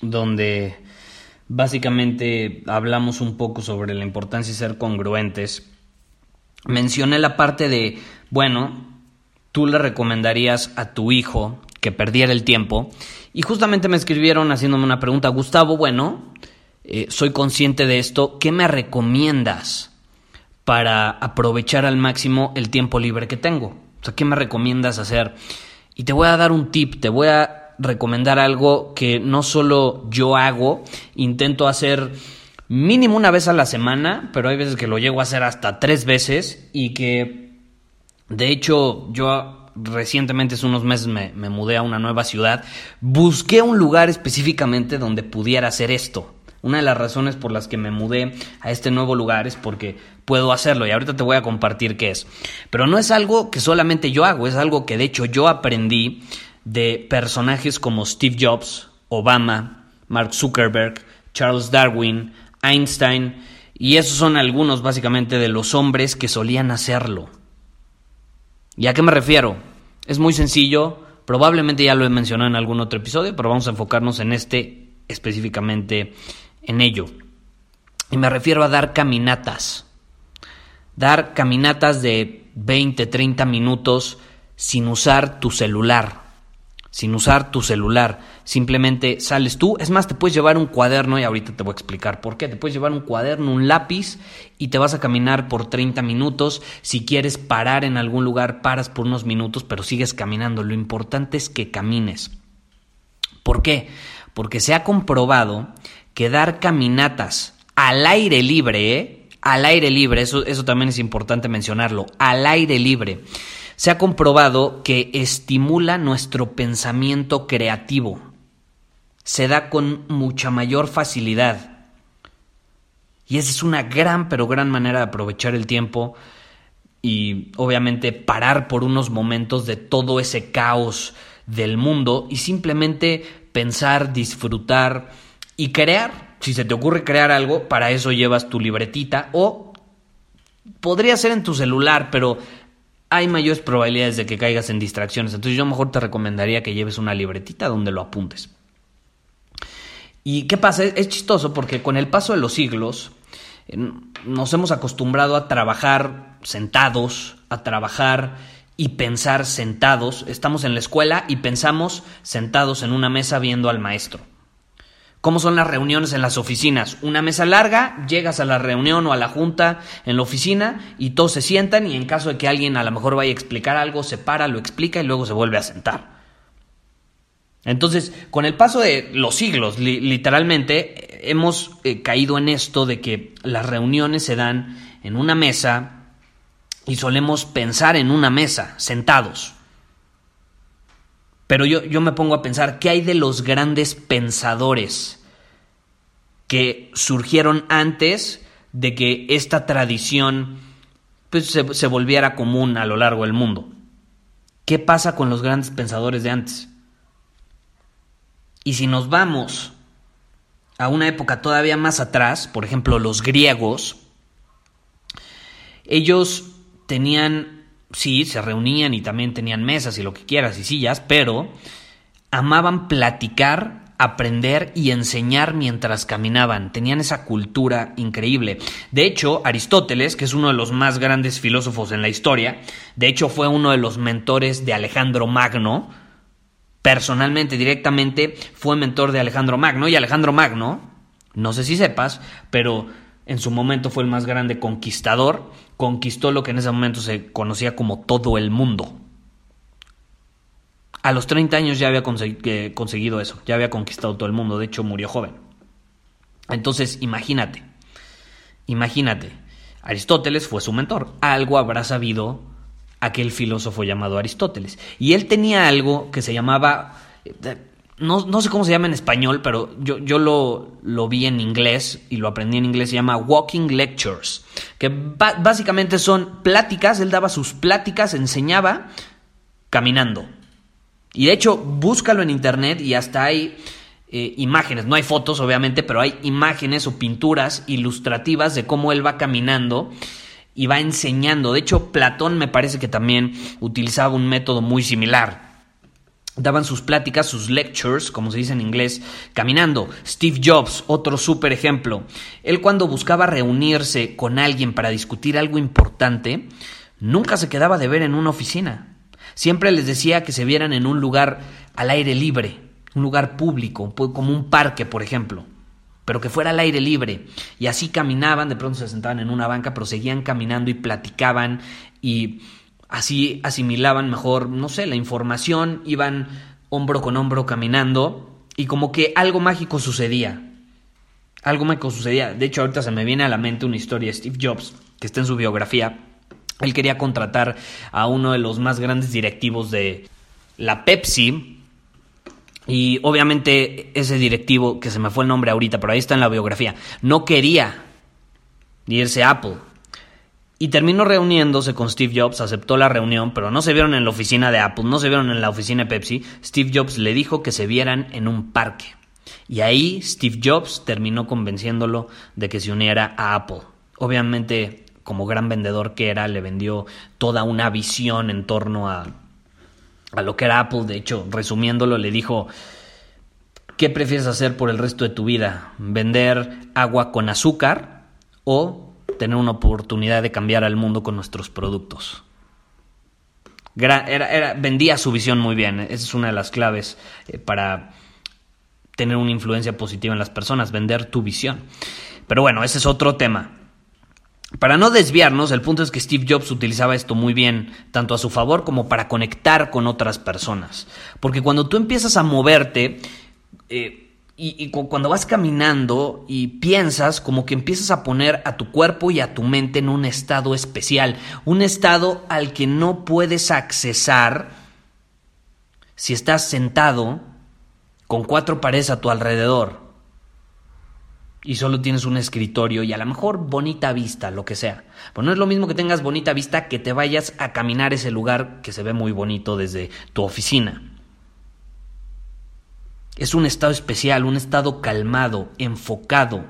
donde básicamente hablamos un poco sobre la importancia de ser congruentes, mencioné la parte de, bueno, tú le recomendarías a tu hijo que perdiera el tiempo y justamente me escribieron haciéndome una pregunta, Gustavo, bueno, eh, soy consciente de esto, ¿qué me recomiendas para aprovechar al máximo el tiempo libre que tengo? O sea, ¿qué me recomiendas hacer? Y te voy a dar un tip, te voy a recomendar algo que no solo yo hago, intento hacer mínimo una vez a la semana, pero hay veces que lo llego a hacer hasta tres veces y que de hecho yo recientemente, hace unos meses me, me mudé a una nueva ciudad, busqué un lugar específicamente donde pudiera hacer esto. Una de las razones por las que me mudé a este nuevo lugar es porque puedo hacerlo y ahorita te voy a compartir qué es. Pero no es algo que solamente yo hago, es algo que de hecho yo aprendí de personajes como Steve Jobs, Obama, Mark Zuckerberg, Charles Darwin, Einstein, y esos son algunos básicamente de los hombres que solían hacerlo. ¿Y a qué me refiero? Es muy sencillo, probablemente ya lo he mencionado en algún otro episodio, pero vamos a enfocarnos en este específicamente en ello. Y me refiero a dar caminatas. Dar caminatas de 20, 30 minutos sin usar tu celular sin usar tu celular. Simplemente sales tú. Es más, te puedes llevar un cuaderno y ahorita te voy a explicar por qué. Te puedes llevar un cuaderno, un lápiz y te vas a caminar por 30 minutos. Si quieres parar en algún lugar, paras por unos minutos, pero sigues caminando. Lo importante es que camines. ¿Por qué? Porque se ha comprobado que dar caminatas al aire libre, ¿eh? al aire libre, eso, eso también es importante mencionarlo, al aire libre se ha comprobado que estimula nuestro pensamiento creativo. Se da con mucha mayor facilidad. Y esa es una gran, pero gran manera de aprovechar el tiempo y obviamente parar por unos momentos de todo ese caos del mundo y simplemente pensar, disfrutar y crear. Si se te ocurre crear algo, para eso llevas tu libretita o podría ser en tu celular, pero hay mayores probabilidades de que caigas en distracciones. Entonces yo mejor te recomendaría que lleves una libretita donde lo apuntes. ¿Y qué pasa? Es chistoso porque con el paso de los siglos nos hemos acostumbrado a trabajar sentados, a trabajar y pensar sentados. Estamos en la escuela y pensamos sentados en una mesa viendo al maestro. ¿Cómo son las reuniones en las oficinas? Una mesa larga, llegas a la reunión o a la junta en la oficina y todos se sientan y en caso de que alguien a lo mejor vaya a explicar algo, se para, lo explica y luego se vuelve a sentar. Entonces, con el paso de los siglos, literalmente, hemos eh, caído en esto de que las reuniones se dan en una mesa y solemos pensar en una mesa, sentados. Pero yo, yo me pongo a pensar, ¿qué hay de los grandes pensadores que surgieron antes de que esta tradición pues, se, se volviera común a lo largo del mundo? ¿Qué pasa con los grandes pensadores de antes? Y si nos vamos a una época todavía más atrás, por ejemplo los griegos, ellos tenían sí, se reunían y también tenían mesas y lo que quieras y sillas, pero amaban platicar, aprender y enseñar mientras caminaban. Tenían esa cultura increíble. De hecho, Aristóteles, que es uno de los más grandes filósofos en la historia, de hecho fue uno de los mentores de Alejandro Magno, personalmente, directamente, fue mentor de Alejandro Magno. Y Alejandro Magno, no sé si sepas, pero en su momento fue el más grande conquistador. Conquistó lo que en ese momento se conocía como todo el mundo. A los 30 años ya había conseguido eso, ya había conquistado todo el mundo, de hecho murió joven. Entonces, imagínate, imagínate, Aristóteles fue su mentor, algo habrá sabido aquel filósofo llamado Aristóteles. Y él tenía algo que se llamaba, no, sé cómo se llama en español, pero yo, yo lo, lo, vi en inglés y lo aprendí en inglés, se llama Walking Lectures, que básicamente son pláticas, él daba sus pláticas, enseñaba caminando. Y de hecho, búscalo en internet y hasta hay eh, imágenes, no hay fotos obviamente, pero hay imágenes o pinturas ilustrativas de cómo él va caminando y va enseñando. De hecho, Platón me parece que también utilizaba un método muy similar. Daban sus pláticas, sus lectures, como se dice en inglés, caminando. Steve Jobs, otro súper ejemplo. Él cuando buscaba reunirse con alguien para discutir algo importante, nunca se quedaba de ver en una oficina. Siempre les decía que se vieran en un lugar al aire libre, un lugar público, como un parque, por ejemplo pero que fuera al aire libre. Y así caminaban, de pronto se sentaban en una banca, pero seguían caminando y platicaban y así asimilaban mejor, no sé, la información, iban hombro con hombro caminando y como que algo mágico sucedía. Algo mágico sucedía. De hecho, ahorita se me viene a la mente una historia de Steve Jobs, que está en su biografía. Él quería contratar a uno de los más grandes directivos de la Pepsi, y obviamente ese directivo, que se me fue el nombre ahorita, pero ahí está en la biografía, no quería irse a Apple. Y terminó reuniéndose con Steve Jobs, aceptó la reunión, pero no se vieron en la oficina de Apple, no se vieron en la oficina de Pepsi. Steve Jobs le dijo que se vieran en un parque. Y ahí Steve Jobs terminó convenciéndolo de que se uniera a Apple. Obviamente, como gran vendedor que era, le vendió toda una visión en torno a a lo que era Apple. De hecho, resumiéndolo, le dijo, ¿qué prefieres hacer por el resto de tu vida? ¿Vender agua con azúcar o tener una oportunidad de cambiar al mundo con nuestros productos? Era, vendía su visión muy bien. Esa es una de las claves eh, para tener una influencia positiva en las personas, vender tu visión. Pero bueno, ese es otro tema. Para no desviarnos, el punto es que Steve Jobs utilizaba esto muy bien, tanto a su favor como para conectar con otras personas. Porque cuando tú empiezas a moverte eh, y, cuando vas caminando y piensas, como que empiezas a poner a tu cuerpo y a tu mente en un estado especial, un estado al que no puedes accesar si estás sentado con cuatro paredes a tu alrededor y solo tienes un escritorio y a lo mejor bonita vista, lo que sea. Pero no es lo mismo que tengas bonita vista que te vayas a caminar ese lugar que se ve muy bonito desde tu oficina. Es un estado especial, un estado calmado, enfocado.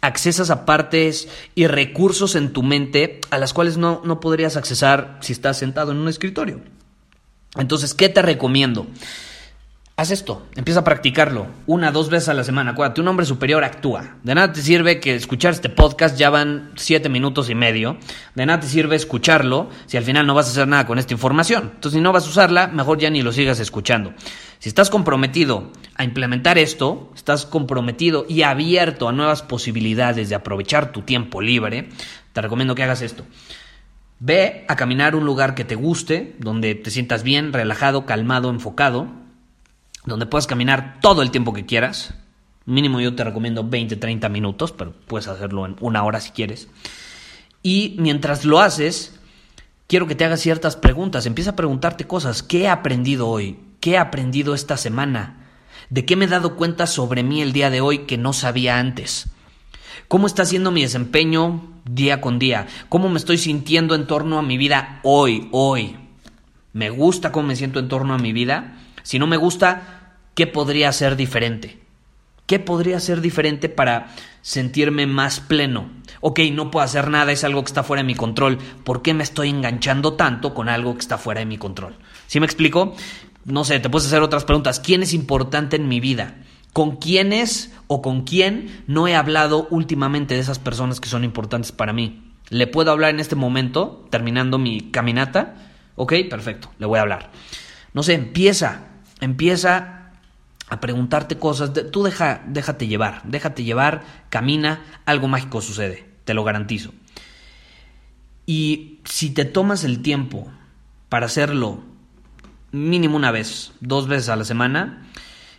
Accesas a partes y recursos en tu mente a las cuales no, no podrías accesar si estás sentado en un escritorio. Entonces, ¿qué te recomiendo? Haz esto, empieza a practicarlo una, dos veces a la semana. Acuérdate, un hombre superior actúa. De nada te sirve que escuchar este podcast, ya van siete minutos y medio. De nada te sirve escucharlo si al final no vas a hacer nada con esta información. Entonces, si no vas a usarla, mejor ya ni lo sigas escuchando. Si estás comprometido a implementar esto, estás comprometido y abierto a nuevas posibilidades de aprovechar tu tiempo libre, te recomiendo que hagas esto. Ve a caminar un lugar que te guste, donde te sientas bien, relajado, calmado, enfocado donde puedas caminar todo el tiempo que quieras. Mínimo yo te recomiendo 20, 30 minutos, pero puedes hacerlo en una hora si quieres. Y mientras lo haces, quiero que te hagas ciertas preguntas. Empieza a preguntarte cosas. ¿Qué he aprendido hoy? ¿Qué he aprendido esta semana? ¿De qué me he dado cuenta sobre mí el día de hoy que no sabía antes? ¿Cómo está siendo mi desempeño día con día? ¿Cómo me estoy sintiendo en torno a mi vida hoy, hoy? ¿Me gusta cómo me siento en torno a mi vida? Si no me gusta, ¿qué podría ser diferente? ¿Qué podría ser diferente para sentirme más pleno? Ok, no puedo hacer nada, es algo que está fuera de mi control. ¿Por qué me estoy enganchando tanto con algo que está fuera de mi control? ¿Sí me explico? No sé, te puedes hacer otras preguntas. ¿Quién es importante en mi vida? ¿Con quiénes o con quién no he hablado últimamente de esas personas que son importantes para mí? ¿Le puedo hablar en este momento, terminando mi caminata? Ok, perfecto, le voy a hablar. No sé, empieza empieza a preguntarte cosas, tú deja, déjate llevar, déjate llevar, camina, algo mágico sucede, te lo garantizo. Y si te tomas el tiempo para hacerlo mínimo una vez, dos veces a la semana,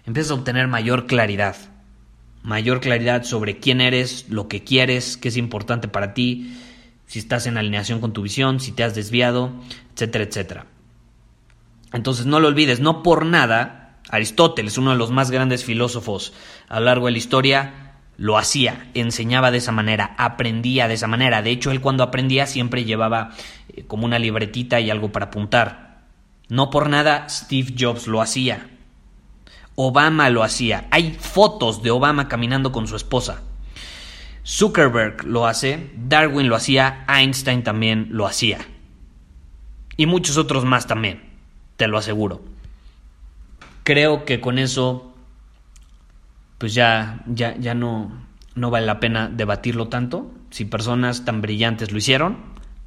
empiezas a obtener mayor claridad. Mayor claridad sobre quién eres, lo que quieres, qué es importante para ti, si estás en alineación con tu visión, si te has desviado, etcétera, etcétera. Entonces no lo olvides, no por nada, Aristóteles, uno de los más grandes filósofos a lo largo de la historia, lo hacía, enseñaba de esa manera, aprendía de esa manera. De hecho, él cuando aprendía siempre llevaba eh, como una libretita y algo para apuntar. No por nada Steve Jobs lo hacía. Obama lo hacía. Hay fotos de Obama caminando con su esposa. Zuckerberg lo hace, Darwin lo hacía, Einstein también lo hacía. Y muchos otros más también, te lo aseguro. Creo que con eso, pues ya, ya, ya no, no vale la pena debatirlo tanto. Si personas tan brillantes lo hicieron,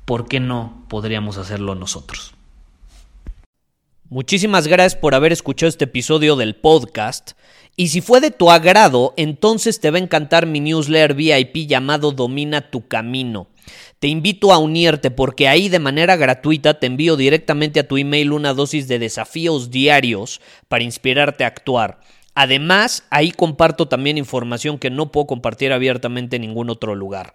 ¿por qué no podríamos hacerlo nosotros? Muchísimas gracias por haber escuchado este episodio del podcast. Y si fue de tu agrado, entonces te va a encantar mi newsletter VIP llamado Domina tu Camino. Te invito a unirte porque ahí de manera gratuita te envío directamente a tu email una dosis de desafíos diarios para inspirarte a actuar. Además, ahí comparto también información que no puedo compartir abiertamente en ningún otro lugar.